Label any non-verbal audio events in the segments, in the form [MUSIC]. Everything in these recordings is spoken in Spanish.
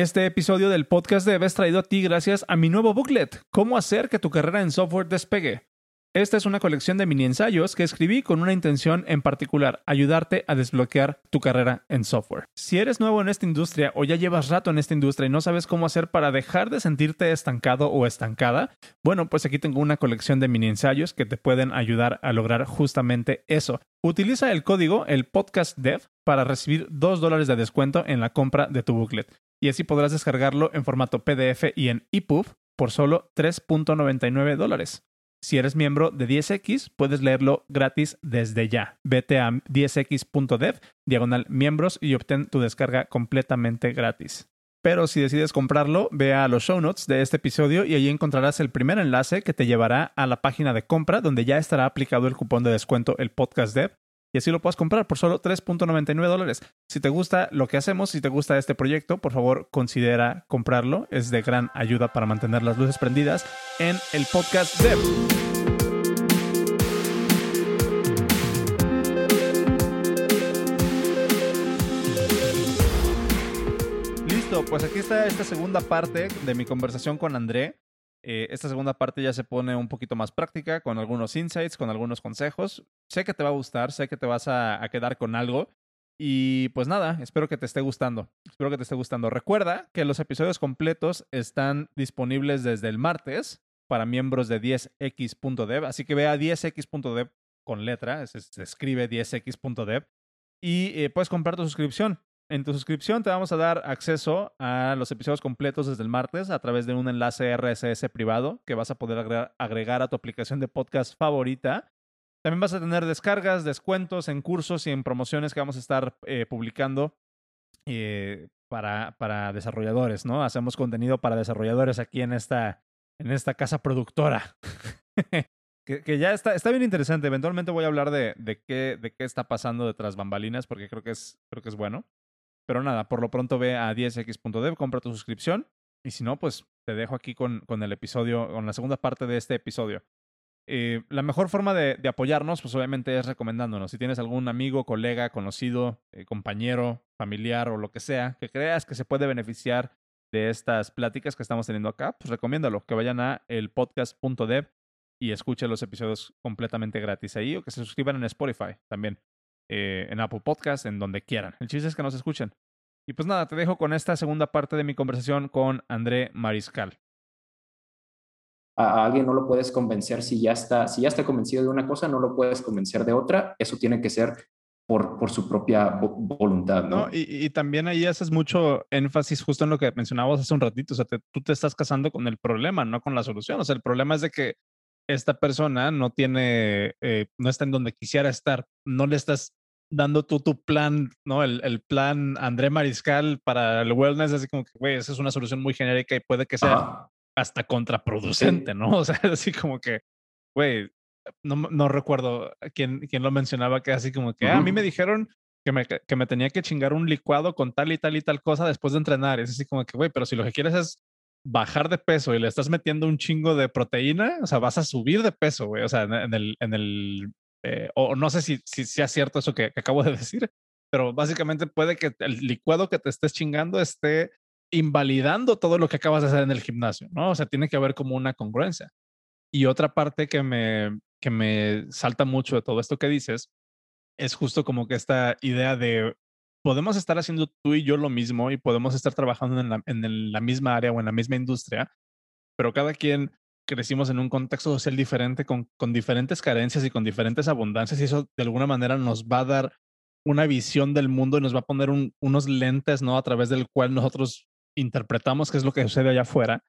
Este episodio del podcast de es traído a ti gracias a mi nuevo booklet, Cómo hacer que tu carrera en software despegue. Esta es una colección de mini ensayos que escribí con una intención en particular, ayudarte a desbloquear tu carrera en software. Si eres nuevo en esta industria o ya llevas rato en esta industria y no sabes cómo hacer para dejar de sentirte estancado o estancada, bueno, pues aquí tengo una colección de mini ensayos que te pueden ayudar a lograr justamente eso. Utiliza el código, el podcast dev, para recibir 2 dólares de descuento en la compra de tu booklet. Y así podrás descargarlo en formato PDF y en EPUB por solo 3.99 dólares. Si eres miembro de 10X, puedes leerlo gratis desde ya. Vete a 10x.dev, diagonal miembros y obtén tu descarga completamente gratis. Pero si decides comprarlo, ve a los show notes de este episodio y allí encontrarás el primer enlace que te llevará a la página de compra donde ya estará aplicado el cupón de descuento el podcast dev y así lo puedes comprar por solo 3.99 dólares. Si te gusta lo que hacemos, si te gusta este proyecto, por favor considera comprarlo. Es de gran ayuda para mantener las luces prendidas en el podcast Dev. Listo, pues aquí está esta segunda parte de mi conversación con André. Eh, esta segunda parte ya se pone un poquito más práctica, con algunos insights, con algunos consejos. Sé que te va a gustar, sé que te vas a, quedar con algo. Y pues nada, espero que te esté gustando. Espero que te esté gustando. Recuerda que los episodios completos están disponibles desde el martes para miembros de 10x.dev. Así que ve a 10x.dev con letra, se, escribe 10x.dev y eh, puedes comprar tu suscripción. En tu suscripción te vamos a dar acceso a los episodios completos desde el martes a través de un enlace RSS privado que vas a poder agregar a tu aplicación de podcast favorita. También vas a tener descargas, descuentos en cursos y en promociones que vamos a estar eh, publicando eh, para, para desarrolladores, ¿no? Hacemos contenido para desarrolladores aquí en esta, en esta casa productora. [LAUGHS] que, ya está, está bien interesante. Eventualmente voy a hablar de, de, qué, de qué está pasando detrás bambalinas porque creo que es, creo que es bueno. Pero nada, por lo pronto ve a 10x.dev, compra tu suscripción. Y si no, pues te dejo aquí con, con el episodio, con la segunda parte de este episodio. Eh, la mejor forma de, apoyarnos, pues obviamente es recomendándonos. Si tienes algún amigo, colega, conocido, eh, compañero, familiar o lo que sea, que creas que se puede beneficiar de estas pláticas que estamos teniendo acá, pues recomiéndalo, que vayan a el podcast.dev y escuchen los episodios completamente gratis ahí o que se suscriban en Spotify también. Eh, en Apple Podcast, en donde quieran. El chiste es que nos escuchen. Y pues nada, te dejo con esta segunda parte de mi conversación con André Mariscal. A alguien no lo puedes convencer si ya está, si ya está convencido de una cosa, no lo puedes convencer de otra. Eso tiene que ser por, por su propia voluntad, ¿no? y, también ahí haces mucho énfasis justo en lo que mencionabas hace un ratito. O sea, tú te estás casando con el problema, no con la solución. O sea, el problema es de que esta persona no tiene, eh, no está en donde quisiera estar. No le estás dando tú tu plan, ¿no? El, el, plan André Mariscal para el wellness, así como que, güey, esa es una solución muy genérica y puede que sea hasta contraproducente, ¿no? [LAUGHS] O sea, así como que, güey, no, no recuerdo quién, quién lo mencionaba, que así como que, ah, a mí me dijeron que me, que me tenía que chingar un licuado con tal y tal y tal cosa después de entrenar. Es así como que, güey, pero si lo que quieres es bajar de peso y le estás metiendo un chingo de proteína, o sea, vas a subir de peso, güey. O sea, en el, en el eh, o no sé si, si sea cierto eso que, acabo de [LAUGHS] decir, pero básicamente puede que el licuado que te estés chingando esté invalidando todo lo que acabas de hacer en el gimnasio, ¿no? O sea, tiene que haber como una congruencia. Y otra parte que me, que me salta mucho de todo esto que dices es justo como que esta idea de podemos estar haciendo tú y yo lo mismo y podemos estar trabajando en la, en la misma área o en la misma industria, pero cada quien crecimos en un contexto social diferente, con, con diferentes carencias y con diferentes abundancias, y eso de alguna manera nos va a dar una visión del mundo y nos va a poner unos lentes, ¿no? A través del cual nosotros interpretamos qué es lo que sucede allá afuera.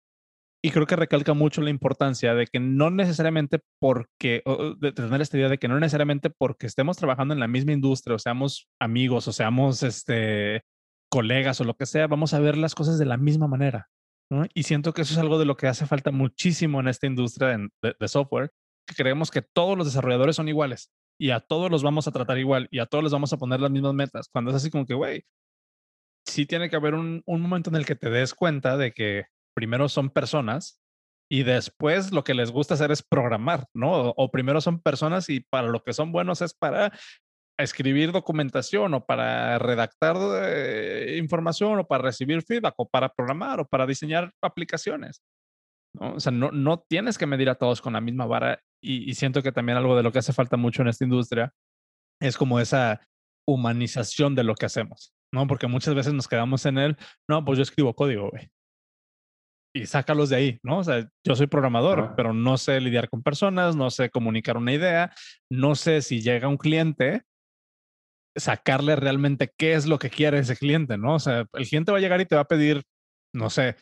Y creo que recalca mucho la importancia de que no necesariamente porque, de tener esta idea de que no necesariamente porque estemos trabajando en la misma industria, o seamos amigos, o seamos este, colegas o lo que sea, vamos a ver las cosas de la misma manera. Y siento que eso es algo de lo que hace falta muchísimo en esta industria de, software, que creemos que todos los desarrolladores son iguales y a todos los vamos a tratar igual y a todos les vamos a poner las mismas metas, cuando es así como que, güey, sí tiene que haber un, un momento en el que te des cuenta de que primero son personas y después lo que les gusta hacer es programar, ¿no? O, primero son personas y para lo que son buenos es para escribir documentación o para redactar eh, información o para recibir feedback o para programar o para diseñar aplicaciones. O sea, no, no tienes que medir a todos con la misma vara y, y, siento que también algo de lo que hace falta mucho en esta industria es como esa humanización de lo que hacemos, ¿no? Porque muchas veces nos quedamos en el, no, pues yo escribo código, güey. Y sácalos de ahí, ¿no? O sea, yo soy programador, pero no sé lidiar con personas, no sé comunicar una idea, no sé si llega un cliente, sacarle realmente qué es lo que quiere ese cliente, ¿no? O sea, el cliente va a llegar y te va a pedir, no sé,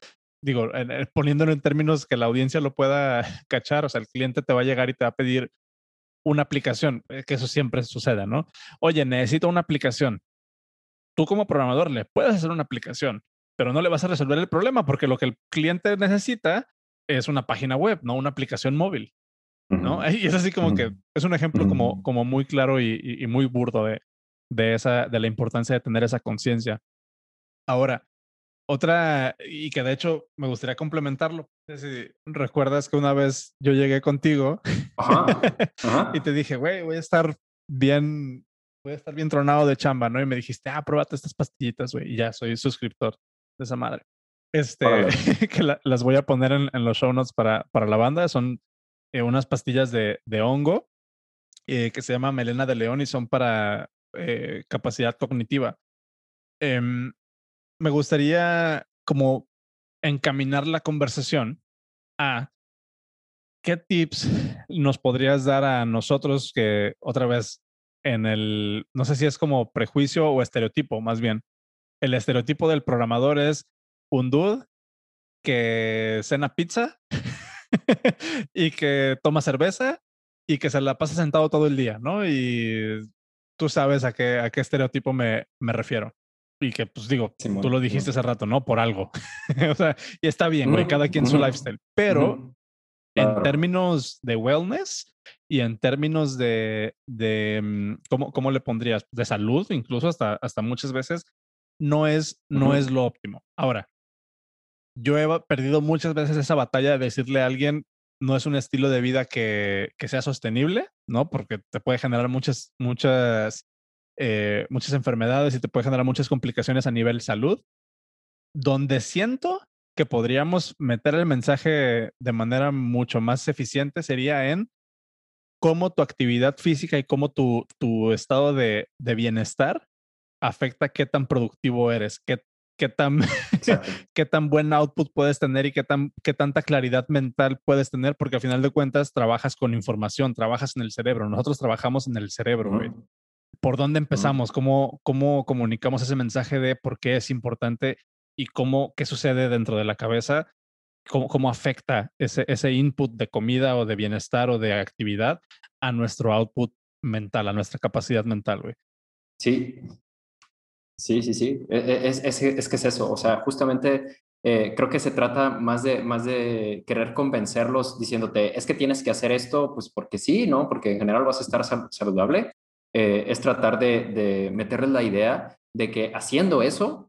digo, poniéndolo en términos que la audiencia lo pueda [LAUGHS] cachar, o sea, el cliente te va a llegar y te va a pedir una aplicación, eh, que eso siempre sucede, ¿no? Oye, necesito una aplicación. Tú como programador le puedes hacer una aplicación, pero no le vas a resolver el problema porque lo que el cliente necesita es una página web, no una aplicación móvil, ¿no? [LAUGHS] Y es así como que es un ejemplo como, como muy claro y, muy burdo de, de, esa, de la importancia de tener esa conciencia. Ahora, otra, y que de hecho me gustaría complementarlo. Si recuerdas que una vez yo llegué contigo [LAUGHS] y te dije, güey, voy a estar bien, voy a estar bien tronado de chamba, ¿no? Y me dijiste, ah, pruébate estas pastillitas, güey. Y ya soy suscriptor de esa madre. Este, [LAUGHS] que las voy a poner en, los show notes para, para la banda. Son eh, unas pastillas de, de hongo eh, que se llama Melena de León y son para eh, capacidad cognitiva. Em, me gustaría como encaminar la conversación a qué tips nos podrías dar a nosotros que otra vez en el, no sé si es como prejuicio o estereotipo, más bien. El estereotipo del programador es un dude que cena pizza [LAUGHS] y que toma cerveza y que se la pasa sentado todo el día, ¿no? Y tú sabes a qué, a qué estereotipo me, me refiero. Y que, pues digo, tú lo dijiste hace rato, ¿no? Por algo. [LAUGHS] o sea, y está bien, güey, cada quien su lifestyle. Pero en términos de wellness y en términos de, de mm, ¿cómo, ¿cómo, le pondrías? De salud, incluso hasta, hasta muchas veces, no es, no es lo óptimo. Ahora, yo he perdido muchas veces esa batalla de decirle a alguien, no es un estilo de vida que, que sea sostenible, ¿no? Porque te puede generar muchas, muchas eh, muchas enfermedades y te puede generar muchas complicaciones a nivel salud, donde siento que podríamos meter el mensaje de manera mucho más eficiente sería en cómo tu actividad física y cómo tu, tu estado de, de bienestar afecta qué tan productivo eres, qué, qué, tan, [LAUGHS] qué tan buen output puedes tener y qué, tan, qué tanta claridad mental puedes tener, porque al final de cuentas trabajas con información, trabajas en el cerebro. Nosotros trabajamos en el cerebro, ¿Por dónde empezamos? ¿Cómo, ¿Cómo comunicamos ese mensaje de por qué es importante y cómo, qué sucede dentro de la cabeza? ¿Cómo, cómo afecta ese, ese input de comida o de bienestar o de actividad a nuestro output mental, a nuestra capacidad mental, güey? Sí, sí, sí, sí. E, e, es, es, es, que es eso. O sea, justamente eh, creo que se trata más de, más de querer convencerlos diciéndote, es que tienes que hacer esto, pues porque sí, ¿no? Porque en general vas a estar saludable. Eh, es tratar de, de meterles la idea de que haciendo eso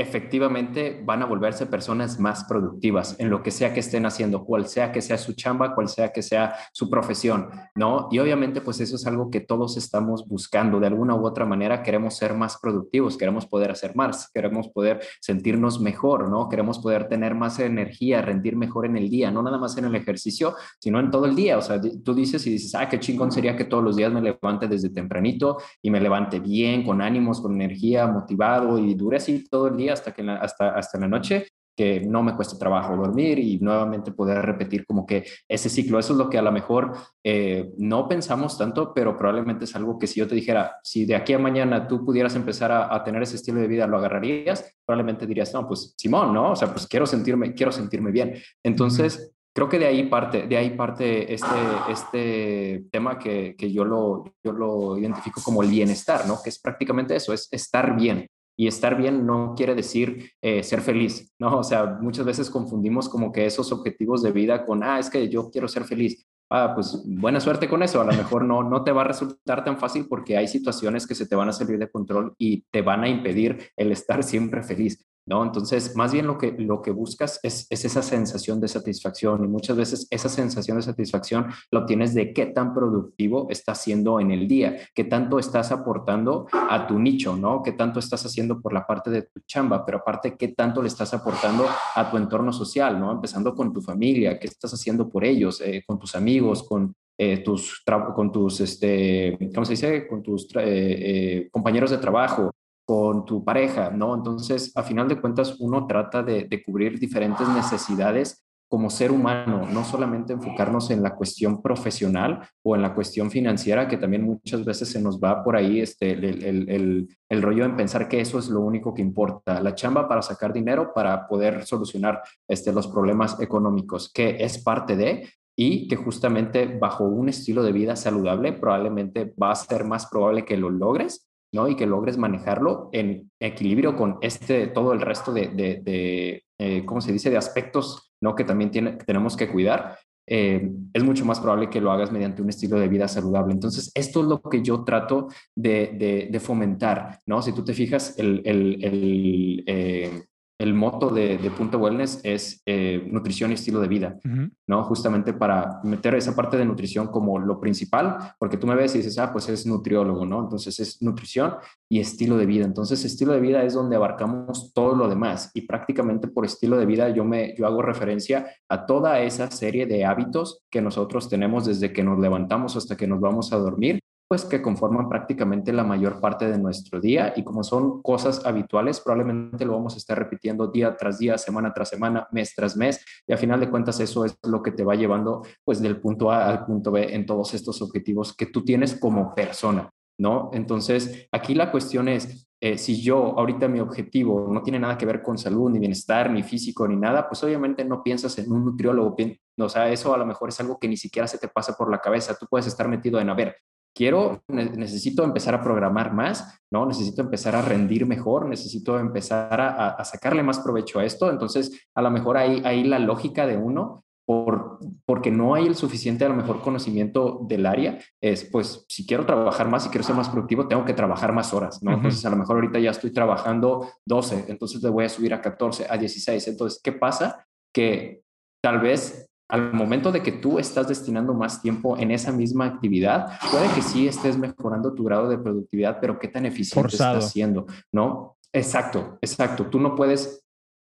efectivamente van a volverse personas más productivas en lo que sea que estén haciendo, cual sea que sea su chamba, cual sea que sea su profesión, ¿no? Y obviamente pues eso es algo que todos estamos buscando, de alguna u otra manera queremos ser más productivos, queremos poder hacer más, queremos poder sentirnos mejor, ¿no? Queremos poder tener más energía, rendir mejor en el día, no nada más en el ejercicio, sino en todo el día, o sea, tú dices y dices, ah, qué chingón sería que todos los días me levante desde tempranito y me levante bien, con ánimos, con energía, motivado y dure así todo el día hasta, que la, hasta, hasta la noche, que no me cueste trabajo dormir y nuevamente poder repetir como que ese ciclo. Eso es lo que a lo mejor eh, no pensamos tanto, pero probablemente es algo que si yo te dijera, si de aquí a mañana tú pudieras empezar a, tener ese estilo de vida, ¿lo agarrarías? Probablemente dirías, no, pues Simón, ¿no? O sea, pues quiero sentirme, quiero sentirme bien. Entonces, creo que de ahí parte, de ahí parte este, este tema que, que, yo, lo, yo lo identifico como el bienestar, ¿no? Que es prácticamente eso, es estar bien. Y estar bien no quiere decir eh, ser feliz, ¿no? O sea, muchas veces confundimos como que esos objetivos de vida con, ah, es que yo quiero ser feliz. Ah, pues buena suerte con eso. A lo mejor no, no te va a resultar tan fácil porque hay situaciones que se te van a salir de control y te van a impedir el estar siempre feliz. ¿No? Entonces, más bien lo que, lo que buscas es, es, esa sensación de satisfacción y muchas veces esa sensación de satisfacción la obtienes de qué tan productivo estás siendo en el día, qué tanto estás aportando a tu nicho, ¿no? Qué tanto estás haciendo por la parte de tu chamba, pero aparte, qué tanto le estás aportando a tu entorno social, ¿no? Empezando con tu familia, qué estás haciendo por ellos, eh, con tus amigos, con eh, tus, con tus, este, ¿cómo se dice? Con tus eh, compañeros de trabajo, con tu pareja, ¿no? Entonces, a final de cuentas, uno trata de, cubrir diferentes necesidades como ser humano, no solamente enfocarnos en la cuestión profesional o en la cuestión financiera, que también muchas veces se nos va por ahí este, el, rollo en pensar que eso es lo único que importa, la chamba para sacar dinero para poder solucionar este, los problemas económicos, que es parte de, y que justamente bajo un estilo de vida saludable probablemente va a ser más probable que lo logres ¿no? Y que logres manejarlo en equilibrio con este, todo el resto de, de, eh, ¿cómo se dice?, de aspectos, ¿no? Que también tiene, tenemos que cuidar. Eh, es mucho más probable que lo hagas mediante un estilo de vida saludable. Entonces, esto es lo que yo trato de, de fomentar, ¿no? Si tú te fijas, el, el, el eh, el moto de, Punto Wellness es eh, nutrición y estilo de vida, ¿no? Justamente para meter esa parte de nutrición como lo principal, porque tú me ves y dices, ah, pues es nutriólogo, ¿no? Entonces es nutrición y estilo de vida. Entonces, estilo de vida es donde abarcamos todo lo demás y prácticamente por estilo de vida yo, me, yo hago referencia a toda esa serie de hábitos que nosotros tenemos desde que nos levantamos hasta que nos vamos a dormir pues que conforman prácticamente la mayor parte de nuestro día y como son cosas habituales, probablemente lo vamos a estar repitiendo día tras día, semana tras semana, mes tras mes y a final de cuentas eso es lo que te va llevando pues del punto A al punto B en todos estos objetivos que tú tienes como persona, ¿no? Entonces, aquí la cuestión es, eh, si yo ahorita mi objetivo no tiene nada que ver con salud, ni bienestar, ni físico, ni nada, pues obviamente no piensas en un nutriólogo. O sea, eso a lo mejor es algo que ni siquiera se te pasa por la cabeza. Tú puedes estar metido en, a ver, quiero, necesito empezar a programar más, ¿no? Necesito empezar a rendir mejor, necesito empezar a, sacarle más provecho a esto. Entonces, a lo mejor ahí, ahí la lógica de uno, por, porque no hay el suficiente, a lo mejor, conocimiento del área, es, pues, si quiero trabajar más, si quiero ser más productivo, tengo que trabajar más horas, ¿no? Entonces, a lo mejor ahorita ya estoy trabajando 12, entonces le voy a subir a 14, a 16. Entonces, ¿qué pasa? Que tal vez al momento de que tú estás destinando más tiempo en esa misma actividad, puede que sí estés mejorando tu grado de productividad, pero qué tan eficiente estás siendo, ¿no? Exacto, exacto. Tú no puedes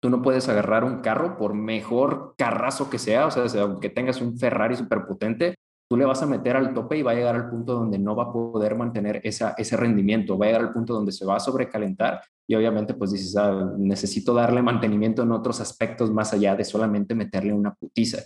tú no puedes agarrar un carro por mejor carrazo que sea, o sea, aunque tengas un Ferrari superpotente, tú le vas a meter al tope y va a llegar al punto donde no va a poder mantener esa, ese rendimiento, va a llegar al punto donde se va a sobrecalentar y obviamente pues dices, ah, necesito darle mantenimiento en otros aspectos más allá de solamente meterle una putiza.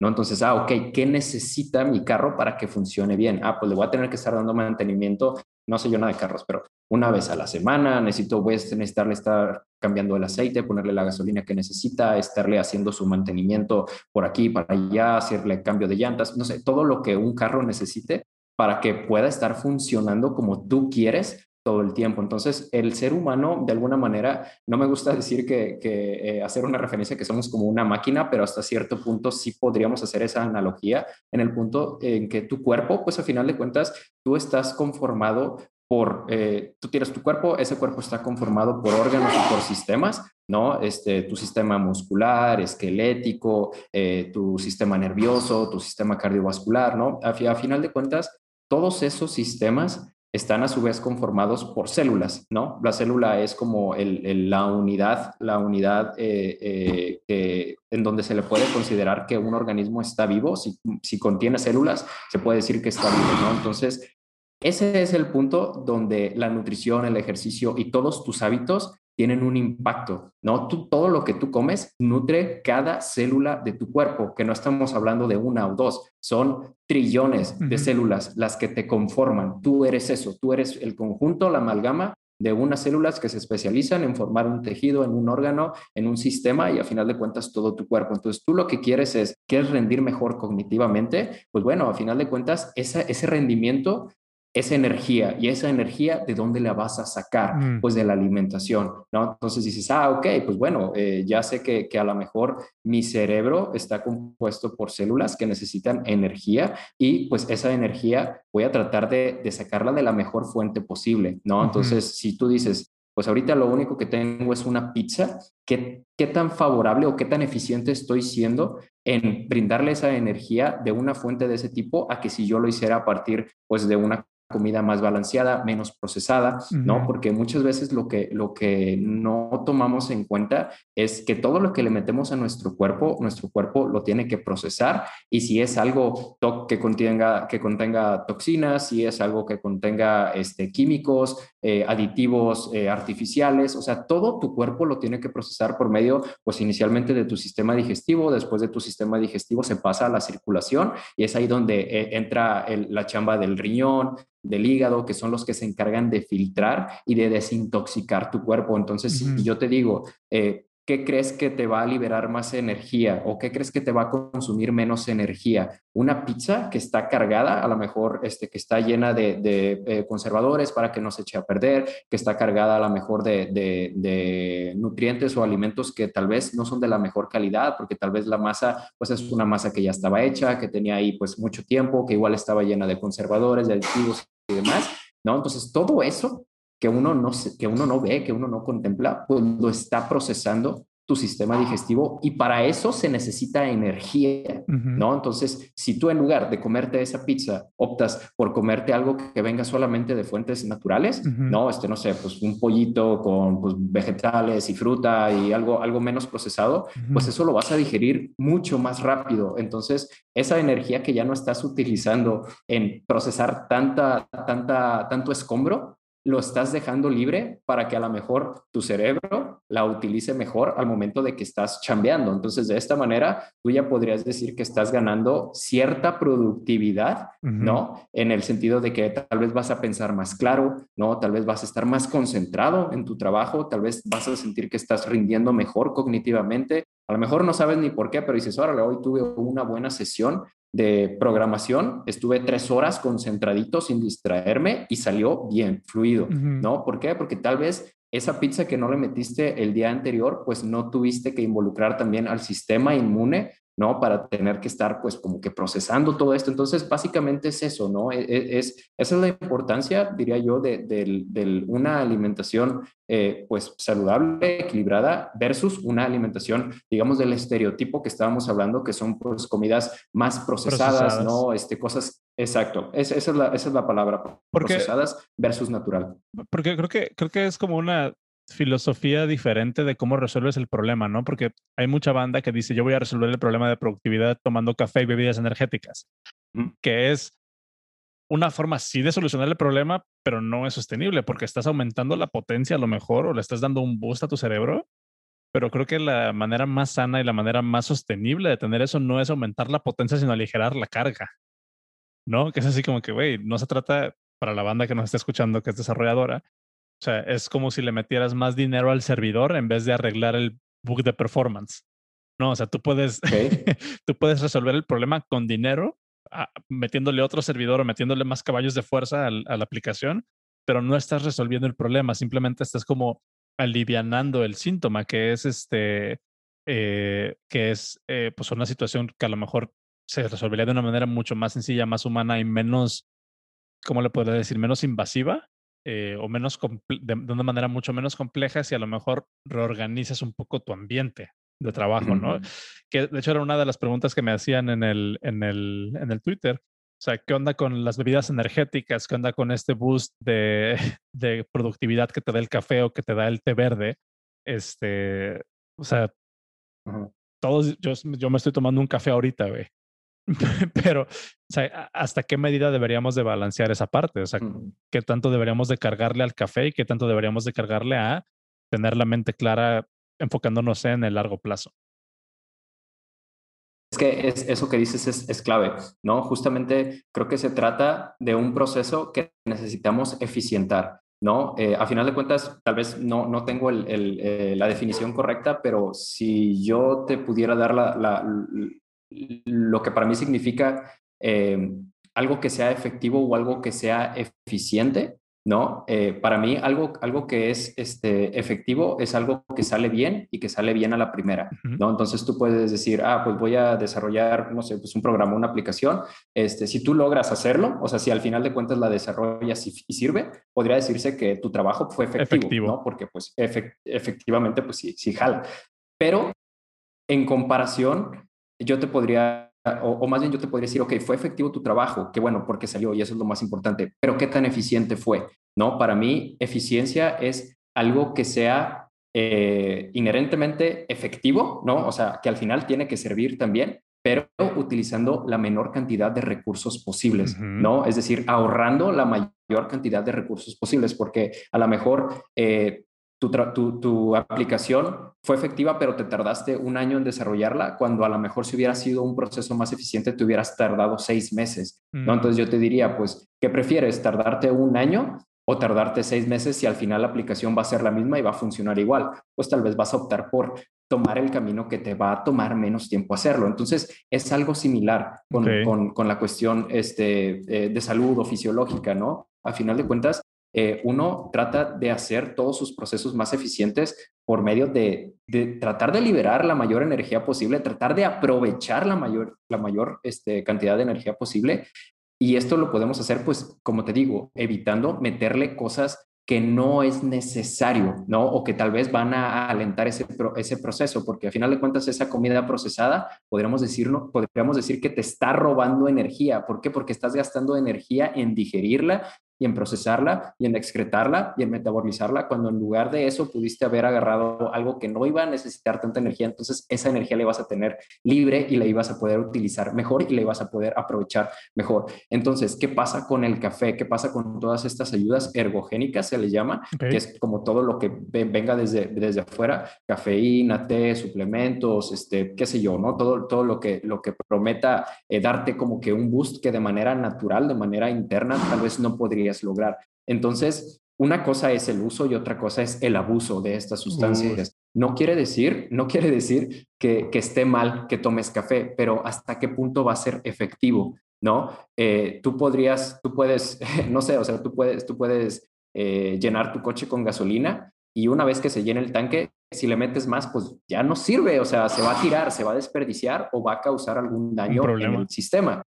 ¿No? Entonces, ah, ok, ¿qué necesita mi carro para que funcione bien? Ah, pues le voy a tener que estar dando mantenimiento, no sé yo nada de carros, pero una vez a la semana, necesito, voy a necesitarle estar cambiando el aceite, ponerle la gasolina que necesita, estarle haciendo su mantenimiento por aquí, para allá, hacerle cambio de llantas, no sé, todo lo que un carro necesite para que pueda estar funcionando como tú quieres todo el tiempo. Entonces, el ser humano, de alguna manera, no me gusta decir que, eh, hacer una referencia que somos como una máquina, pero hasta cierto punto sí podríamos hacer esa analogía en el punto en que tu cuerpo, pues a final de cuentas, tú estás conformado por, eh, tú tienes tu cuerpo, ese cuerpo está conformado por órganos y por sistemas, ¿no? Este, tu sistema muscular, esquelético, eh, tu sistema nervioso, tu sistema cardiovascular, ¿no? A, a final de cuentas, todos esos sistemas están a su vez conformados por células, ¿no? La célula es como la unidad, la unidad eh, eh, en donde se le puede considerar que un organismo está vivo. Si, si contiene células, se puede decir que está vivo, ¿no? Entonces, ese es el punto donde la nutrición, el ejercicio y todos tus hábitos tienen un impacto, ¿no? todo lo que tú comes nutre cada célula de tu cuerpo, que no estamos hablando de una o dos, son trillones de células las que te conforman. Tú eres eso, tú eres el conjunto, la amalgama de unas células que se especializan en formar un tejido, en un órgano, en un sistema y a final de cuentas todo tu cuerpo. Entonces tú lo que quieres es, ¿quieres rendir mejor cognitivamente? Pues bueno, a final de cuentas ese rendimiento esa energía y esa energía de dónde la vas a sacar, mm. pues de la alimentación, ¿no? Entonces dices, ah, ok, pues bueno, eh, ya sé que, que, a lo mejor mi cerebro está compuesto por células que necesitan energía y pues esa energía voy a tratar de, de sacarla de la mejor fuente posible, ¿no? Entonces, si tú dices, pues ahorita lo único que tengo es una pizza, ¿qué, qué tan favorable o qué tan eficiente estoy siendo en brindarle esa energía de una fuente de ese tipo a que si yo lo hiciera a partir pues de una comida más balanceada, menos procesada, ¿no? Porque muchas veces lo que, lo que no tomamos en cuenta es que todo lo que le metemos a nuestro cuerpo, nuestro cuerpo lo tiene que procesar y si es algo que contenga, que contenga toxinas, si es algo que contenga este, químicos, eh, aditivos eh, artificiales, o sea, todo tu cuerpo lo tiene que procesar por medio, pues inicialmente de tu sistema digestivo, después de tu sistema digestivo se pasa a la circulación y es ahí donde eh, entra la chamba del riñón, del hígado, que son los que se encargan de filtrar y de desintoxicar tu cuerpo. Entonces, si yo te digo, eh, ¿qué crees que te va a liberar más energía o qué crees que te va a consumir menos energía? Una pizza que está cargada, a lo mejor este, que está llena de, eh, conservadores para que no se eche a perder, que está cargada a lo mejor de, nutrientes o alimentos que tal vez no son de la mejor calidad, porque tal vez la masa, pues es una masa que ya estaba hecha, que tenía ahí pues mucho tiempo, que igual estaba llena de conservadores, de aditivos y demás, ¿no? Entonces todo eso que uno no, que uno no ve, que uno no contempla, pues lo está procesando tu sistema digestivo y para eso se necesita energía, ¿no? Entonces, si tú en lugar de comerte esa pizza optas por comerte algo que venga solamente de fuentes naturales, ¿no? Este, no sé, pues un pollito con pues, vegetales y fruta y algo, algo menos procesado, pues eso lo vas a digerir mucho más rápido. Entonces, esa energía que ya no estás utilizando en procesar tanta, tanta, tanto escombro, lo estás dejando libre para que a lo mejor tu cerebro la utilice mejor al momento de que estás chambeando. Entonces, de esta manera, tú ya podrías decir que estás ganando cierta productividad, ¿no? En el sentido de que tal vez vas a pensar más claro, ¿no? Tal vez vas a estar más concentrado en tu trabajo, tal vez vas a sentir que estás rindiendo mejor cognitivamente. A lo mejor no sabes ni por qué, pero dices, órale, hoy tuve una buena sesión de programación, estuve tres horas concentradito sin distraerme y salió bien, fluido, ¿no? ¿Por qué? Porque tal vez esa pizza que no le metiste el día anterior, pues no tuviste que involucrar también al sistema inmune ¿no? Para tener que estar pues como que procesando todo esto. Entonces, básicamente es eso, ¿no? E, e, es, esa es la importancia, diría yo, de, una alimentación eh, pues saludable, equilibrada, versus una alimentación, digamos, del estereotipo que estábamos hablando, que son pues comidas más procesadas, ¿no? Este, cosas, exacto, esa, es la, esa es la palabra, procesadas versus natural. Porque creo que, creo que es como una filosofía diferente de cómo resuelves el problema, ¿no? Porque hay mucha banda que dice, yo voy a resolver el problema de productividad tomando café y bebidas energéticas, que es una forma sí de solucionar el problema, pero no es sostenible porque estás aumentando la potencia a lo mejor o le estás dando un boost a tu cerebro. Pero creo que la manera más sana y la manera más sostenible de tener eso no es aumentar la potencia, sino aligerar la carga. ¿No? Que es así como que, güey, no se trata para la banda que nos está escuchando, que es desarrolladora, o sea, es como si le metieras más dinero al servidor en vez de arreglar el bug de performance. No, o sea, tú puedes, [LAUGHS] tú puedes resolver el problema con dinero, ah, metiéndole otro servidor o metiéndole más caballos de fuerza a la aplicación, pero no estás resolviendo el problema, simplemente estás como alivianando el síntoma, que es este, eh, que es eh, pues una situación que a lo mejor se resolvería de una manera mucho más sencilla, más humana y menos, ¿cómo le podría decir? Menos invasiva, eh, o menos de, una manera mucho menos compleja si a lo mejor reorganizas un poco tu ambiente de trabajo, ¿no? Que de hecho era una de las preguntas que me hacían en el, en el, en el Twitter. O sea, ¿qué onda con las bebidas energéticas? ¿Qué onda con este boost de, [LAUGHS] de productividad que te da el café o que te da el té verde? Este, o sea, todos, yo, yo me estoy tomando un café ahorita, güey. [LAUGHS] Pero, o sea, ¿hasta qué medida deberíamos de balancear esa parte? O sea, ¿qué tanto deberíamos de cargarle al café y qué tanto deberíamos de cargarle a tener la mente clara enfocándonos en el largo plazo? Es que es, eso que dices es, es, clave, ¿no? Justamente creo que se trata de un proceso que necesitamos eficientar, ¿no? Eh, a final de cuentas, tal vez no, no tengo el, el, eh, la definición correcta, pero si yo te pudiera dar la, la, lo que para mí significa eh, algo que sea efectivo o algo que sea eficiente, ¿no? Eh, para mí algo, algo que es este, efectivo es algo que sale bien y que sale bien a la primera, ¿no? Entonces tú puedes decir, ah, pues voy a desarrollar, no sé, pues un programa, una aplicación. Este, si tú logras hacerlo, o sea, si al final de cuentas la desarrollas y, sirve, podría decirse que tu trabajo fue efectivo, ¿no? Porque pues efectivamente, pues sí, sí jala. Pero en comparación, yo te podría o, más bien yo te podría decir, ok, fue efectivo tu trabajo, qué bueno, porque salió y eso es lo más importante, pero qué tan eficiente fue, ¿no? Para mí, eficiencia es algo que sea eh, inherentemente efectivo, ¿no? O sea, que al final tiene que servir también, pero utilizando la menor cantidad de recursos posibles, ¿no? Es decir, ahorrando la mayor cantidad de recursos posibles, porque a lo mejor eh, tu, aplicación fue efectiva, pero te tardaste un año en desarrollarla, cuando a lo mejor si hubiera sido un proceso más eficiente, te hubieras tardado seis meses. ¿no? Mm. Entonces yo te diría, pues, ¿qué prefieres? ¿Tardarte un año o tardarte seis meses si al final la aplicación va a ser la misma y va a funcionar igual? Pues tal vez vas a optar por tomar el camino que te va a tomar menos tiempo hacerlo. Entonces es algo similar con, con, la cuestión este, eh, de salud o fisiológica, ¿no? A final de cuentas, eh, uno trata de hacer todos sus procesos más eficientes por medio de, tratar de liberar la mayor energía posible, tratar de aprovechar la mayor, la mayor este, cantidad de energía posible. Y esto lo podemos hacer, pues, como te digo, evitando meterle cosas que no es necesario, ¿no? O que tal vez van a alentar ese, proceso, porque a final de cuentas esa comida procesada, podríamos, decirlo, podríamos decir que te está robando energía. ¿Por qué? Porque estás gastando energía en digerirla y en procesarla y en excretarla y en metabolizarla, cuando en lugar de eso pudiste haber agarrado algo que no iba a necesitar tanta energía, entonces esa energía la ibas a tener libre y la ibas a poder utilizar mejor y la ibas a poder aprovechar mejor. Entonces, ¿qué pasa con el café? ¿Qué pasa con todas estas ayudas ergogénicas, se le llama, que es como todo lo que venga desde, desde afuera, cafeína, té, suplementos, este, qué sé yo, ¿no? Todo, todo lo, que, lo que prometa eh, darte como que un boost que de manera natural, de manera interna, tal vez no podría lograr. Entonces, una cosa es el uso y otra cosa es el abuso de estas sustancias. No quiere decir, no quiere decir que, esté mal que tomes café, pero hasta qué punto va a ser efectivo, ¿no? Eh, tú podrías, tú puedes, [LAUGHS] no sé, o sea, tú puedes, tú puedes eh, llenar tu coche con gasolina y una vez que se llene el tanque, si le metes más, pues ya no sirve, o sea, se va a tirar, se va a desperdiciar o va a causar algún daño en el sistema.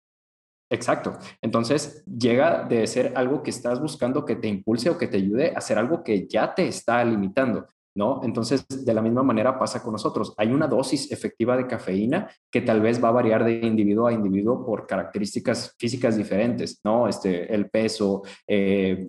Exacto. Entonces llega de ser algo que estás buscando que te impulse o que te ayude a hacer algo que ya te está limitando. ¿No? Entonces, de la misma manera pasa con nosotros. Hay una dosis efectiva de cafeína que tal vez va a variar de individuo a individuo por características físicas diferentes, ¿no? Este, el peso, eh,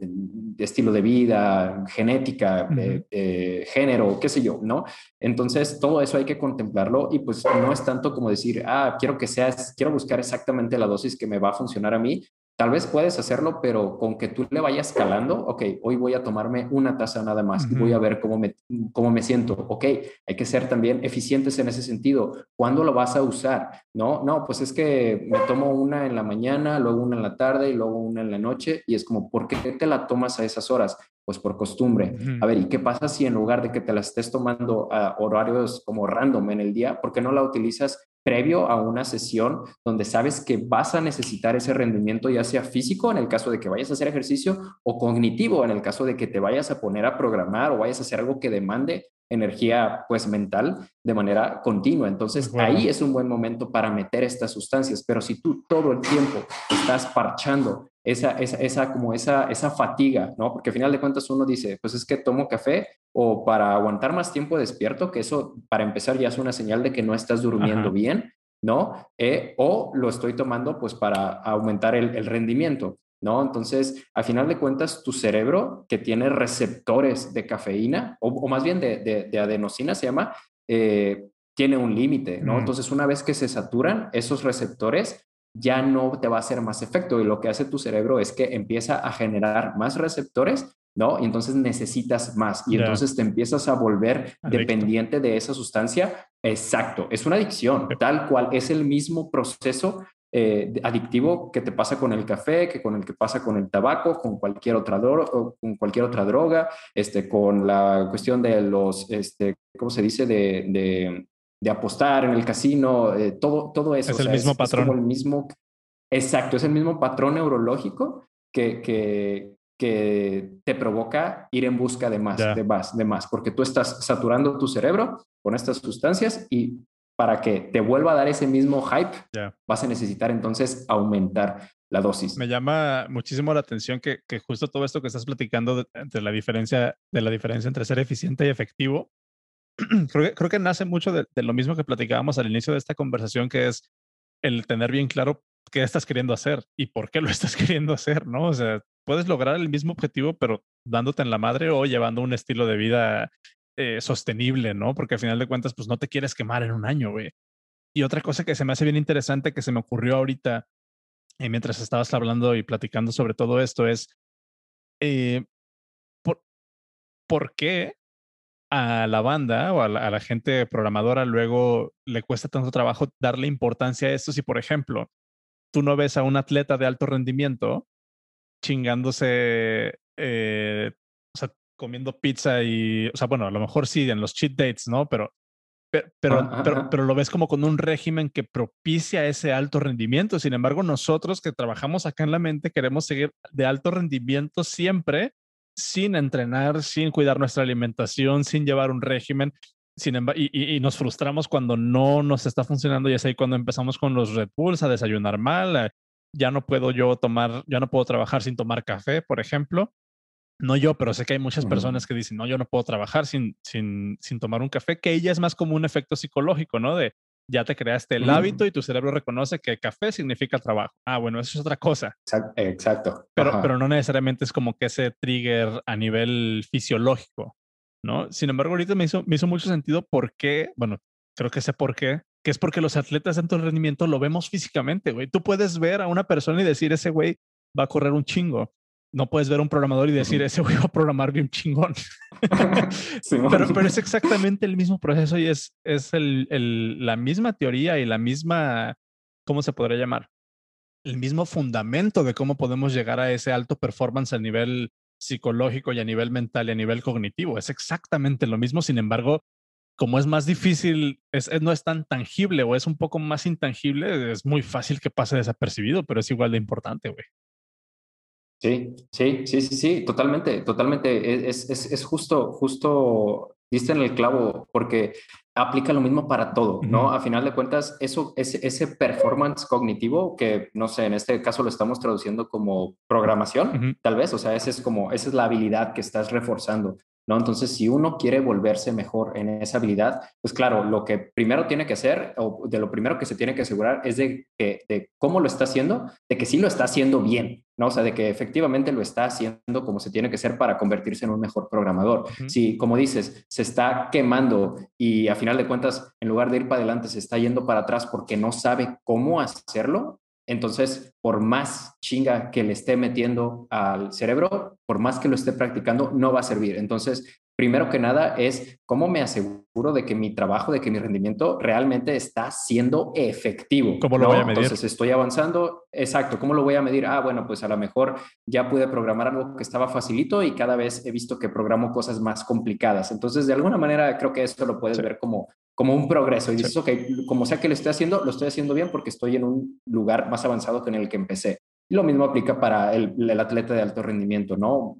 estilo de vida, genética, eh, eh, género, qué sé yo, ¿no? Entonces, todo eso hay que contemplarlo y pues no es tanto como decir, ah, quiero que seas, quiero buscar exactamente la dosis que me va a funcionar a mí, Tal vez puedes hacerlo, pero con que tú le vayas calando, ok, hoy voy a tomarme una taza nada más y voy a ver cómo me, cómo me siento. Ok, hay que ser también eficientes en ese sentido. ¿Cuándo lo vas a usar? No, no, pues es que me tomo una en la mañana, luego una en la tarde y luego una en la noche y es como, ¿por qué te la tomas a esas horas? Pues por costumbre. A ver, ¿y qué pasa si en lugar de que te la estés tomando a horarios como random en el día, ¿por qué no la utilizas previo a una sesión donde sabes que vas a necesitar ese rendimiento, ya sea físico en el caso de que vayas a hacer ejercicio o cognitivo en el caso de que te vayas a poner a programar o vayas a hacer algo que demande energía pues mental de manera continua. Entonces ahí es un buen momento para meter estas sustancias, pero si tú todo el tiempo estás parchando esa, esa, esa, como esa, esa fatiga, ¿no? Porque al final de cuentas uno dice, pues es que tomo café o para aguantar más tiempo despierto, que eso para empezar ya es una señal de que no estás durmiendo bien, ¿no? Eh, o lo estoy tomando pues para aumentar el, el rendimiento. ¿no? Entonces, al final de cuentas, tu cerebro que tiene receptores de cafeína, o, más bien de, de, adenosina se llama, eh, tiene un límite, ¿no? Mm. Entonces, una vez que se saturan esos receptores, ya no te va a hacer más efecto. Y lo que hace tu cerebro es que empieza a generar más receptores, ¿no? Y entonces necesitas más. Y entonces te empiezas a volver dependiente de esa sustancia. Exacto, es una adicción, tal cual, es el mismo proceso eh, adictivo que te pasa con el café, que con el que pasa con el tabaco, con cualquier otra, droga, con cualquier otra droga, este, con la cuestión de los, este, ¿cómo se dice? De, de, apostar en el casino, eh, todo, todo eso. Es el mismo patrón. el mismo, exacto, es el mismo patrón neurológico que, que, que te provoca ir en busca de más, de más, de más, porque tú estás saturando tu cerebro con estas sustancias y para que te vuelva a dar ese mismo hype, vas a necesitar entonces aumentar la dosis. Me llama muchísimo la atención que, justo todo esto que estás platicando entre la diferencia, de la diferencia entre ser eficiente y efectivo, [CLEARS THROAT] creo, que, creo que nace mucho de, lo mismo que platicábamos al inicio de esta conversación, que es el tener bien claro qué estás queriendo hacer y por qué lo [LAUGHS] estás queriendo hacer, ¿no? O sea, puedes lograr el mismo objetivo, pero dándote en la madre o llevando un estilo de vida eh, sostenible, ¿no? Porque al final de cuentas, pues no te quieres quemar en un año, güey. Y otra cosa que se me hace bien interesante que se me ocurrió ahorita y mientras estabas hablando y platicando sobre todo esto es, eh, ¿por, ¿por, qué a la banda o a la, gente programadora luego le cuesta tanto trabajo darle importancia a esto si, por ejemplo, tú no ves a un atleta de alto rendimiento chingándose, eh, o sea, comiendo pizza y, o sea, bueno, a lo mejor sí en los cheat dates, ¿no? Pero pero, pero, pero, lo ves como con un régimen que propicia ese alto rendimiento. Sin embargo, nosotros que trabajamos acá en la mente queremos seguir de alto rendimiento siempre sin entrenar, sin cuidar nuestra alimentación, sin llevar un régimen. Sin y, y, nos frustramos cuando no nos está funcionando y es ahí cuando empezamos con los Red Bulls a desayunar mal. Ya no puedo yo tomar, ya no puedo trabajar sin tomar café, por ejemplo no yo, pero sé que hay muchas personas que dicen, no, yo no puedo trabajar sin, sin, sin tomar un café, que ella es más como un efecto psicológico, ¿no? De ya te creaste el hábito y tu cerebro reconoce que café significa trabajo. Ah, bueno, eso es otra cosa. Exacto. Pero, pero no necesariamente es como que ese trigger a nivel fisiológico, ¿no? Sin embargo, ahorita me hizo, me hizo mucho sentido por qué, bueno, creo que sé por qué, que es porque los atletas de alto rendimiento lo vemos físicamente, güey. Tú puedes ver a una persona y decir, ese güey va a correr un chingo no puedes ver a un programador y decir, ese güey va a programar bien chingón. [LAUGHS] [LAUGHS] pero, pero, es exactamente el mismo proceso y es, es el, el, la misma teoría y la misma, ¿cómo se podría llamar? El mismo fundamento de cómo podemos llegar a ese alto performance a nivel psicológico y a nivel mental y a nivel cognitivo. Es exactamente lo mismo, sin embargo, como es más difícil, es, no es tan tangible o es un poco más intangible, es muy fácil que pase desapercibido, pero es igual de importante, güey. Sí, sí, sí, sí, sí, totalmente, totalmente. E, es, es, es justo, justo, diste en el clavo, porque aplica lo mismo para todo, ¿no? A final de cuentas, eso, ese, ese performance cognitivo, que no sé, en este caso lo estamos traduciendo como programación, tal vez, o sea, esa es como, esa es la habilidad que estás reforzando. ¿No? Entonces, si uno quiere volverse mejor en esa habilidad, pues claro, lo que primero tiene que hacer, o de lo primero que se tiene que asegurar es de, que, de cómo lo está haciendo, de que sí lo está haciendo bien, ¿no? O sea, de que efectivamente lo está haciendo como se tiene que hacer para convertirse en un mejor programador. Si, como dices, se está quemando y a final de cuentas, en lugar de ir para adelante, se está yendo para atrás porque no sabe cómo hacerlo, entonces, por más chinga que le esté metiendo al cerebro, por más que lo esté practicando, no va a servir. Entonces, primero que nada es cómo me aseguro de que mi trabajo, de que mi rendimiento realmente está siendo efectivo. ¿Cómo lo voy a medir? Entonces, estoy avanzando. Exacto. ¿Cómo lo voy a medir? Ah, bueno, pues a lo mejor ya pude programar algo que estaba facilito y cada vez he visto que programo cosas más complicadas. Entonces, de alguna manera, creo que esto lo puedes ver como como un progreso y dices, ok, como sea que lo estoy haciendo, lo estoy haciendo bien porque estoy en un lugar más avanzado que en el que empecé. Y lo mismo aplica para el, el atleta de alto rendimiento, ¿no?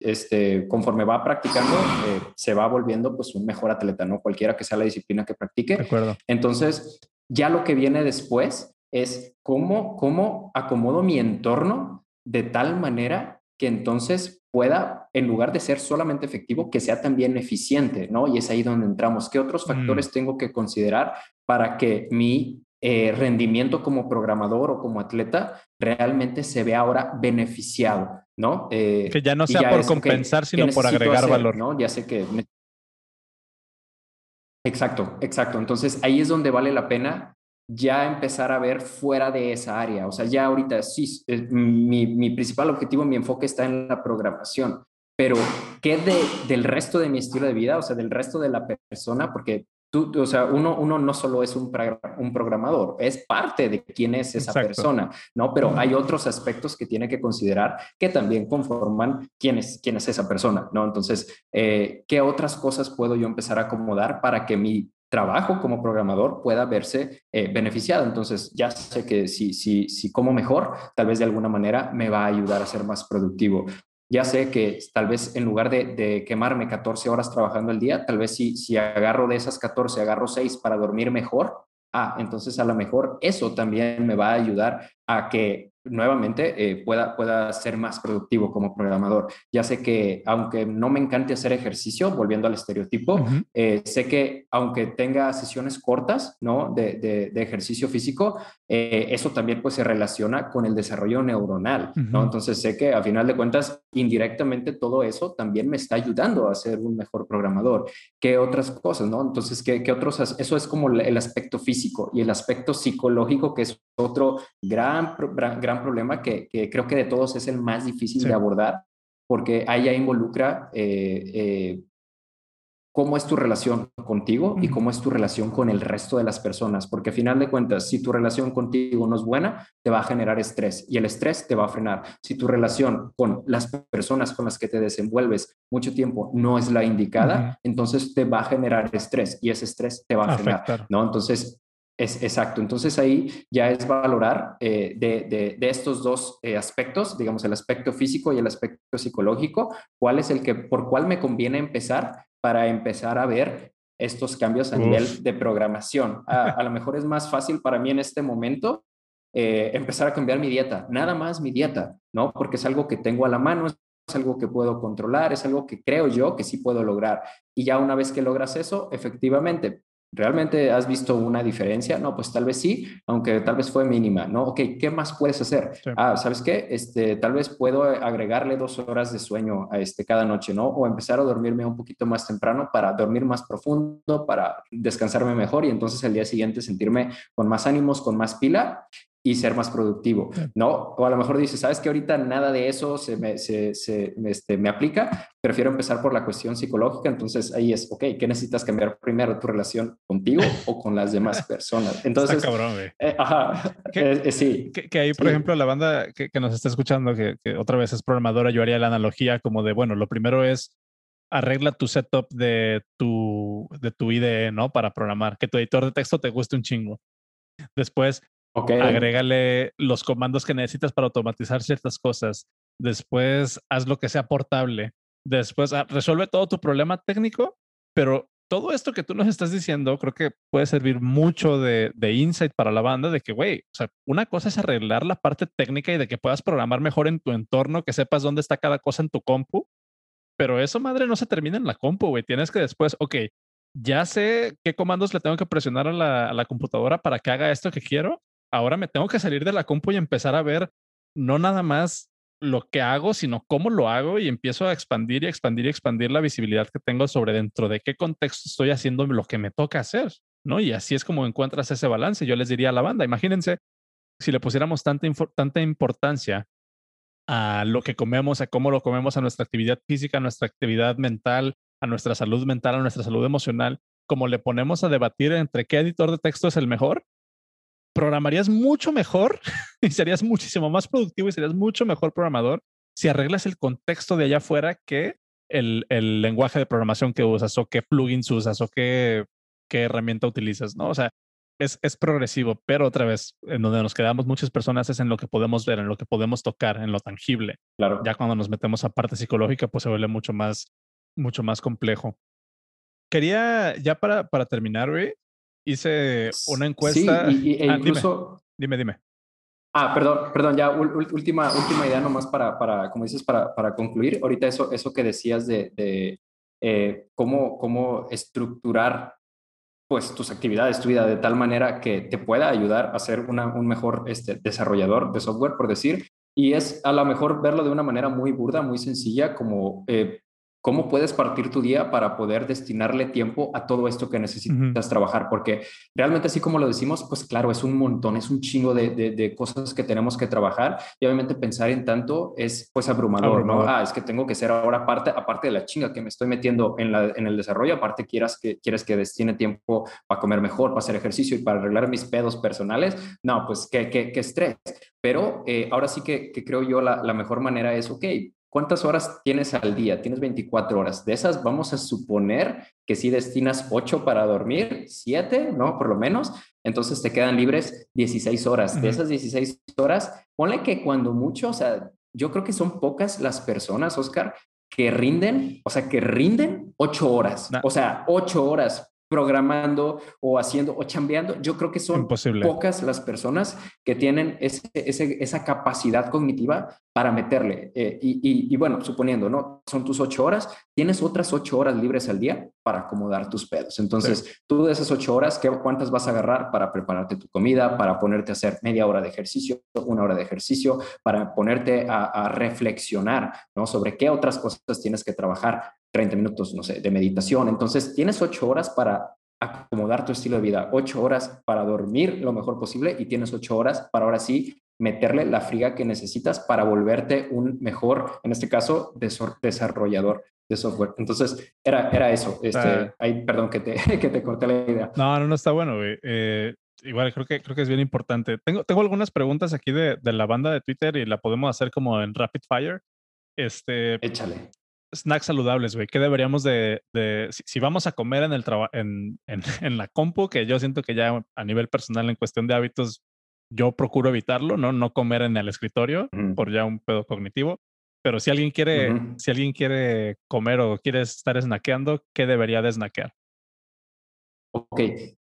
Este, conforme va practicando, eh, se va volviendo pues un mejor atleta, ¿no? Cualquiera que sea la disciplina que practique. De acuerdo. Entonces, ya lo que viene después es cómo, cómo acomodo mi entorno de tal manera que entonces pueda, en lugar de ser solamente efectivo, que sea también eficiente, ¿no? Y es ahí donde entramos. ¿Qué otros mm. factores tengo que considerar para que mi eh, rendimiento como programador o como atleta realmente se vea ahora beneficiado, ¿no? Eh, que ya no sea por compensar, sino por agregar valor. ¿no? Ya sé que... Exacto, exacto. Entonces ahí es donde vale la pena ya empezar a ver fuera de esa área. O sea, ya ahorita sí, mi, mi principal objetivo, mi enfoque está en la programación, pero ¿qué de, del resto de mi estilo de vida? O sea, del resto de la persona, porque tú, o sea, uno, uno no solo es un, un programador, es parte de quién es esa persona, ¿no? Pero hay otros aspectos que tiene que considerar que también conforman quién es, quién es esa persona, ¿no? Entonces, eh, ¿qué otras cosas puedo yo empezar a acomodar para que mi trabajo como programador pueda verse eh, beneficiado. Entonces, ya sé que si, si, si como mejor, tal vez de alguna manera me va a ayudar a ser más productivo. Ya sé que tal vez en lugar de, quemarme 14 horas trabajando al día, tal vez si, si agarro de esas 14, agarro 6 para dormir mejor, ah, entonces a lo mejor eso también me va a ayudar a que nuevamente eh, pueda, pueda ser más productivo como programador. Ya sé que aunque no me encante hacer ejercicio, volviendo al estereotipo, eh, sé que aunque tenga sesiones cortas ¿no? de, de, ejercicio físico, eh, eso también pues se relaciona con el desarrollo neuronal. ¿no? Entonces sé que a final de cuentas, indirectamente todo eso también me está ayudando a ser un mejor programador. ¿Qué otras cosas? ¿no? Entonces, ¿qué, qué otros? Eso es como el aspecto físico y el aspecto psicológico, que es otro gran, gran problema que, creo que de todos es el más difícil de abordar, porque ahí ya involucra eh, eh, cómo es tu relación contigo y cómo es tu relación con el resto de las personas, porque a final de cuentas, si tu relación contigo no es buena, te va a generar estrés y el estrés te va a frenar. Si tu relación con las personas con las que te desenvuelves mucho tiempo no es la indicada, entonces te va a generar estrés y ese estrés te va a frenar, ¿no? Entonces, es exacto. Entonces ahí ya es valorar eh, de, estos dos eh, aspectos, digamos el aspecto físico y el aspecto psicológico, cuál es el que, por cuál me conviene empezar para empezar a ver estos cambios a nivel de programación. A, lo mejor es más fácil para mí en este momento eh, empezar a cambiar mi dieta, nada más mi dieta, ¿no? Porque es algo que tengo a la mano, es algo que puedo controlar, es algo que creo yo que sí puedo lograr. Y ya una vez que logras eso, efectivamente, ¿Realmente has visto una diferencia? No, pues tal vez sí, aunque tal vez fue mínima, ¿no? Ok, ¿qué más puedes hacer? Ah, ¿sabes qué? Este, tal vez puedo agregarle dos horas de sueño a este cada noche, ¿no? O empezar a dormirme un poquito más temprano para dormir más profundo, para descansarme mejor y entonces el día siguiente sentirme con más ánimos, con más pila y ser más productivo, ¿no? O a lo mejor dices, sabes que ahorita nada de eso se me, se, se, este, me aplica, prefiero empezar por la cuestión psicológica, entonces ahí es, ok, ¿qué necesitas cambiar primero, tu relación contigo o con las demás personas? [LAUGHS] Entonces, cabrón, eh, ajá, eh, eh, sí. Que, ahí, por ejemplo, la banda que, que, nos está escuchando, que, que otra vez es programadora, yo haría la analogía como de, bueno, lo primero es arregla tu setup de tu, de tu IDE, ¿no? Para programar, que tu editor de texto te guste un chingo. Después, Agrégale los comandos que necesitas para automatizar ciertas cosas. Después haz lo que sea portable. Después ah, resuelve todo tu problema técnico, pero todo esto que tú nos estás diciendo creo que puede servir mucho de, insight para la banda de que, güey, una cosa es arreglar la parte técnica y de que puedas programar mejor en tu entorno, que sepas dónde está cada cosa en tu compu, pero eso, madre, no se termina en la compu, güey. Tienes que después, ok, ya sé qué comandos le tengo que presionar a la computadora para que haga esto que quiero ahora me tengo que salir de la compu y empezar a ver no nada más lo que hago, sino cómo lo hago y empiezo a expandir y expandir y expandir la visibilidad que tengo sobre dentro de qué contexto estoy haciendo lo que me toca hacer, ¿no? Y así es como encuentras ese balance. Yo les diría a la banda, imagínense si le pusiéramos tanta, tanta importancia a lo que comemos, a cómo lo comemos, a nuestra actividad física, a nuestra actividad mental, a nuestra salud mental, a nuestra salud emocional, como le ponemos a debatir entre qué editor de texto es el mejor, programarías mucho mejor [LAUGHS] y serías muchísimo más productivo y serías mucho mejor programador si arreglas el contexto de allá afuera que el, el lenguaje de programación que usas o qué plugins usas o qué, qué herramienta utilizas, ¿no? O sea, es, es, progresivo, pero otra vez, en donde nos quedamos muchas personas es en lo que podemos ver, en lo que podemos tocar, en lo tangible. Claro. Ya cuando nos metemos a parte psicológica, pues se vuelve mucho más, mucho más complejo. Quería, ya para, para terminar, güey, hice una encuesta. Sí, e ah, incluso. Dime, dime, Ah, perdón, perdón, ya última, última idea nomás para, para como dices, para, para concluir. Ahorita eso, eso que decías de, de eh, cómo, cómo estructurar pues tus actividades, tu vida de tal manera que te pueda ayudar a ser una, un mejor este, desarrollador de software, por decir. Y es a lo mejor verlo de una manera muy burda, muy sencilla, como eh, ¿Cómo puedes partir tu día para poder destinarle tiempo a todo esto que necesitas trabajar? Porque realmente así como lo decimos, pues claro, es un montón, es un chingo de, cosas que tenemos que trabajar y obviamente pensar en tanto es pues abrumador, ¿no? Ah, es que tengo que ser ahora parte, aparte de la chinga que me estoy metiendo en, la, en el desarrollo, aparte quieras que, quieres que destine tiempo para comer mejor, para hacer ejercicio y para arreglar mis pedos personales, no, pues qué, qué, qué estrés. Pero eh, ahora sí que, creo yo la, la mejor manera es, ok, ¿Cuántas horas tienes al día? Tienes 24 horas. De esas vamos a suponer que si destinas 8 para dormir, 7, ¿no? Por lo menos. Entonces te quedan libres 16 horas. De esas 16 horas, ponle que cuando mucho, o sea, yo creo que son pocas las personas, Oscar, que rinden, o sea, que rinden ocho horas, o sea, ocho horas programando o haciendo o chambeando, yo creo que son pocas las personas que tienen ese, esa capacidad cognitiva para meterle. Eh, y, bueno, suponiendo, ¿no? Son tus ocho horas, tienes otras ocho horas libres al día para acomodar tus pedos. Entonces, tú de esas ocho horas, ¿qué, ¿cuántas vas a agarrar para prepararte tu comida, para ponerte a hacer media hora de ejercicio, una hora de ejercicio, para ponerte a, a reflexionar, ¿no? Sobre qué otras cosas tienes que trabajar 30 minutos, no sé, de meditación. Entonces, tienes ocho horas para acomodar tu estilo de vida, ocho horas para dormir lo mejor posible y tienes ocho horas para ahora sí meterle la friga que necesitas para volverte un mejor, en este caso, desarrollador de software. Entonces, era, era eso. Este, ahí, perdón que te, [LAUGHS] que te corté la idea. No, no, no está bueno, eh, igual creo que, creo que es bien importante. Tengo, tengo algunas preguntas aquí de, de, la banda de Twitter y la podemos hacer como en rapid fire. Este, Échale snacks saludables, güey. ¿Qué deberíamos de, de si, vamos a comer en el trabajo, en, [LAUGHS] en, en, la compu, que yo siento que ya a nivel personal en cuestión de hábitos, yo procuro evitarlo, ¿no? No comer en el escritorio por ya un pedo cognitivo. Pero si alguien quiere, si alguien quiere comer o quiere estar snackeando, ¿qué debería de snackear? Ok,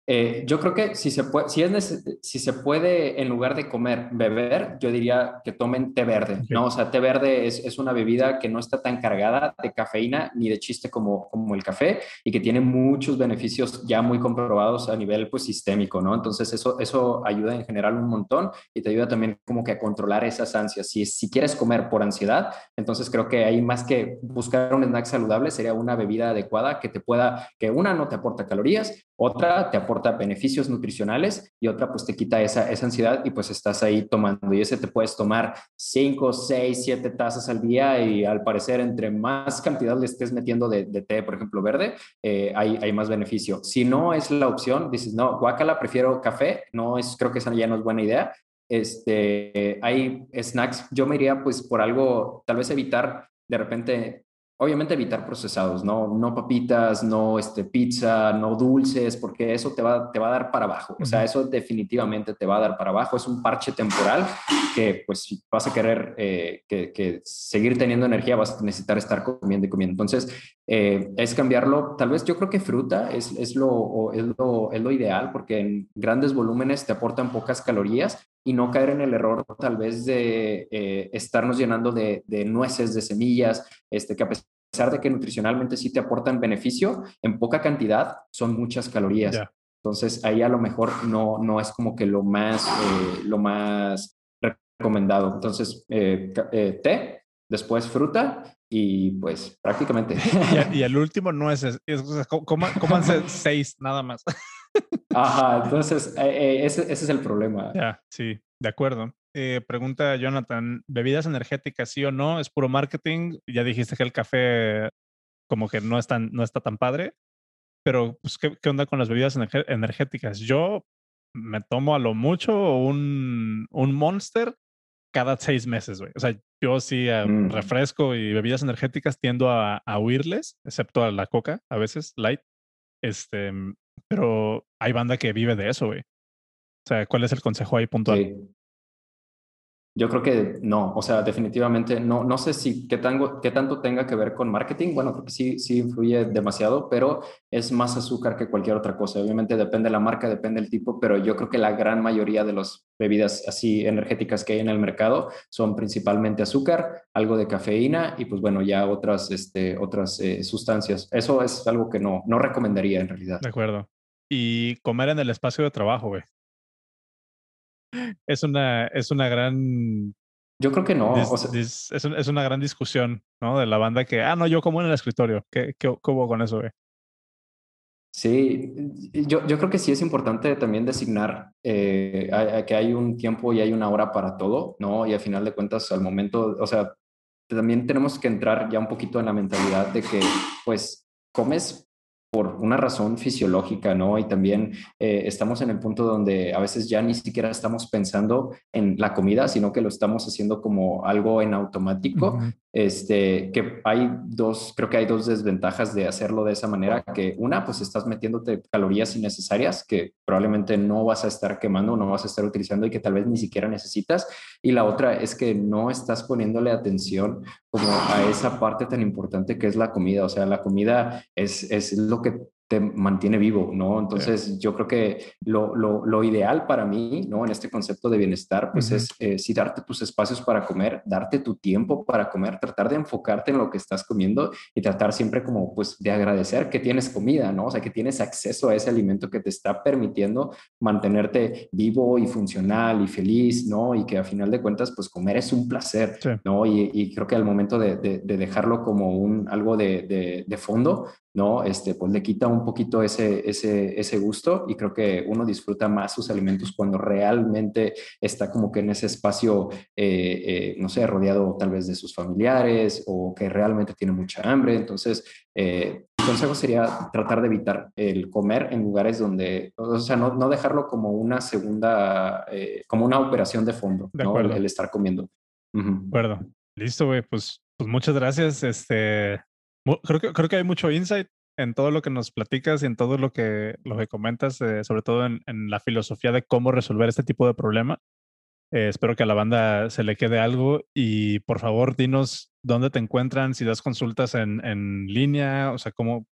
eh, yo creo que si se, puede, si, es si se puede, en lugar de comer, beber, yo diría que tomen té verde, ¿no? O sea, té verde es, es, una bebida que no está tan cargada de cafeína ni de chiste como, como el café y que tiene muchos beneficios ya muy comprobados a nivel pues, sistémico, ¿no? Entonces, eso, eso ayuda en general un montón y te ayuda también como que a controlar esas ansias. Si, si quieres comer por ansiedad, entonces creo que hay más que buscar un snack saludable, sería una bebida adecuada que te pueda, que una no te aporta calorías, otra te aporta beneficios nutricionales y otra pues te quita esa, esa ansiedad y pues estás ahí tomando. Y ese te puedes tomar 5, 6, 7 tazas al día y al parecer entre más cantidad le estés metiendo de, té, por ejemplo, verde, eh, hay, hay más beneficio. Si no es la opción, dices, no, guacala, prefiero café, no es, creo que esa ya no es buena idea. Este, hay snacks, yo me iría pues por algo, tal vez evitar de repente obviamente evitar procesados, no, no papitas, no este, pizza, no dulces, porque eso te va, te va a dar para abajo. O sea, eso definitivamente te va a dar para abajo. Es un parche temporal que, pues, si vas a querer eh, que, seguir teniendo energía, vas a necesitar estar comiendo y comiendo. Entonces, eh, es cambiarlo. Tal vez yo creo que fruta es, es, lo, es, lo, es lo ideal, porque en grandes volúmenes te aportan pocas calorías y no caer en el error tal vez de eh, estarnos llenando de, de, nueces, de semillas, este, que a pesar de que nutricionalmente sí te aportan beneficio, en poca cantidad son muchas calorías. Entonces ahí a lo mejor no, no es como que lo más, eh, lo más recomendado. Entonces, eh, té, después fruta y pues prácticamente. [LAUGHS] Y, el último no es, es, cómanse [LAUGHS] seis nada más. Ajá, entonces eh, eh, ese, ese, es el problema. Ya, sí, de acuerdo. Eh, pregunta Jonathan, ¿bebidas energéticas sí o no? ¿Es puro marketing? Ya dijiste que el café como que no, es tan, no está tan padre, pero pues, ¿qué, ¿qué, onda con las bebidas energéticas? Yo me tomo a lo mucho un, un monster cada seis meses, güey. O sea, yo sí mm. refresco y bebidas energéticas tiendo a, a, huirles, excepto a la coca, a veces, light. Este, pero hay banda que vive de eso, güey. O sea, ¿cuál es el consejo ahí puntual? Yo creo que no, o sea, definitivamente no, no sé si qué, tango, qué tanto tenga que ver con marketing, bueno, creo que sí, sí influye demasiado, pero es más azúcar que cualquier otra cosa. Obviamente depende de la marca, depende del tipo, pero yo creo que la gran mayoría de las bebidas así energéticas que hay en el mercado son principalmente azúcar, algo de cafeína y pues bueno, ya otras, este, otras eh, sustancias. Eso es algo que no, no recomendaría en realidad. De acuerdo. Y comer en el espacio de trabajo, güey es una, es una gran. Yo creo que no. es, es, una gran discusión, ¿no? De la banda que, ah, no, yo como en el escritorio. ¿Qué, qué, hubo con eso, güey? Sí, yo, yo creo que sí es importante también designar eh, que hay un tiempo y hay una hora para todo, ¿no? Y al final de cuentas, al momento, o sea, también tenemos que entrar ya un poquito en la mentalidad de que, pues, comes por una razón fisiológica, ¿no? Y también eh, estamos en el punto donde a veces ya ni siquiera estamos pensando en la comida, sino que lo estamos haciendo como algo en automático. Este, que hay dos, creo que hay dos desventajas de hacerlo de esa manera, que una, pues estás metiéndote calorías innecesarias que probablemente no vas a estar quemando, no vas a estar utilizando y que tal vez ni siquiera necesitas. Y la otra es que no estás poniéndole atención como a esa parte tan importante que es la comida. O sea, la comida es, es lo que te mantiene vivo, ¿no? Entonces, yo creo que lo, lo, lo, ideal para mí, ¿no? En este concepto de bienestar, pues es eh, sí darte tus espacios para comer, darte tu tiempo para comer, tratar de enfocarte en lo que estás comiendo y tratar siempre como, pues, de agradecer que tienes comida, ¿no? O sea, que tienes acceso a ese alimento que te está permitiendo mantenerte vivo y funcional y feliz, ¿no? Y que a final de cuentas, pues, comer es un placer, ¿no? Y, y, creo que al momento de, de, de, dejarlo como un, algo de, de fondo, ¿no? Este, pues le quita un poquito ese, ese, ese gusto y creo que uno disfruta más sus alimentos cuando realmente está como que en ese espacio, eh, eh, no sé, rodeado tal vez de sus familiares o que realmente tiene mucha hambre. Entonces, eh, mi consejo sería tratar de evitar el comer en lugares donde, o sea, no, no dejarlo como una segunda, como una operación de fondo, ¿no? El, estar comiendo. De acuerdo. Listo, güey. Pues, pues muchas gracias. Este, Creo que, creo que hay mucho insight en todo lo que nos platicas y en todo lo que, lo que comentas, eh, sobre todo en, en, la filosofía de cómo resolver este tipo de problema. Eh, espero que a la banda se le quede algo y por favor dinos dónde te encuentran, si das consultas en, en línea, o sea, cómo,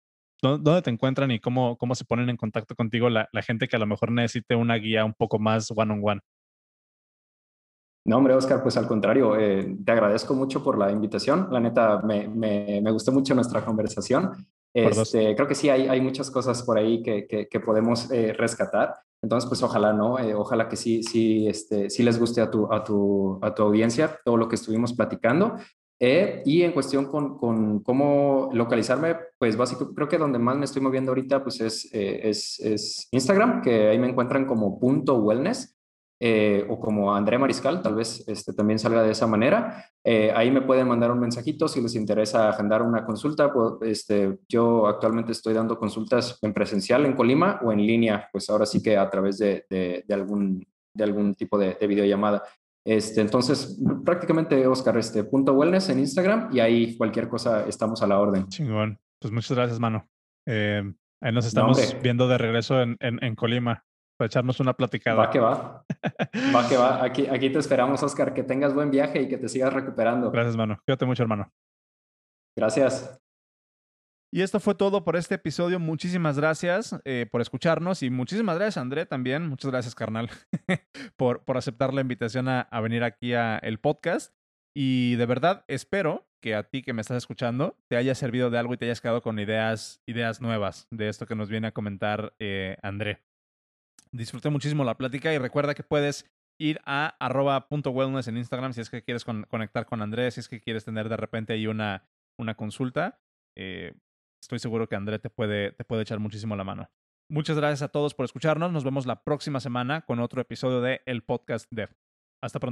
dónde te encuentran y cómo, cómo se ponen en contacto contigo la, la gente que a lo mejor necesite una guía un poco más one-on-one. On one. No, hombre, Oscar, pues al contrario, eh, te agradezco mucho por la invitación. La neta, me, me, me gustó mucho nuestra conversación. Este, creo que sí, hay, hay muchas cosas por ahí que, que, que podemos eh, rescatar. Entonces, pues ojalá, ¿no? Eh, ojalá que sí, sí, este, sí les guste a tu, a, tu, a tu audiencia todo lo que estuvimos platicando. Eh, y en cuestión con, con, cómo localizarme, pues básicamente creo que donde más me estoy moviendo ahorita pues es, es, es Instagram, que ahí me encuentran como punto wellness. Eh, o como André Mariscal, tal vez este, también salga de esa manera. Eh, ahí me pueden mandar un mensajito si les interesa agendar una consulta. Pues, este, yo actualmente estoy dando consultas en presencial en Colima o en línea, pues ahora sí que a través de, de, de algún, de algún tipo de, de videollamada. Este, entonces, prácticamente, Oscar, este, punto wellness en Instagram y ahí cualquier cosa estamos a la orden. Chingón. Pues muchas gracias, mano. Eh, ahí nos estamos no, viendo de regreso en, en, en Colima para echarnos una platicada. Va que va. [LAUGHS] Va que va. Aquí, aquí te esperamos, Oscar. Que tengas buen viaje y que te sigas recuperando. Gracias, hermano. Cuídate mucho, hermano. Gracias. Y esto fue todo por este episodio. Muchísimas gracias eh, por escucharnos y muchísimas gracias, André, también. Muchas gracias, carnal, [LAUGHS] por, por aceptar la invitación a, a venir aquí a el podcast. Y de verdad espero que a ti que me estás escuchando te haya servido de algo y te hayas quedado con ideas, ideas nuevas de esto que nos viene a comentar eh, André. Disfruté muchísimo la plática y recuerda que puedes ir a arroba.wellness en Instagram si es que quieres con, conectar con Andrés, si es que quieres tener de repente ahí una, una consulta. Eh, estoy seguro que André te puede, te puede echar muchísimo la mano. Muchas gracias a todos por escucharnos. Nos vemos la próxima semana con otro episodio de El Podcast Dev. Hasta pronto.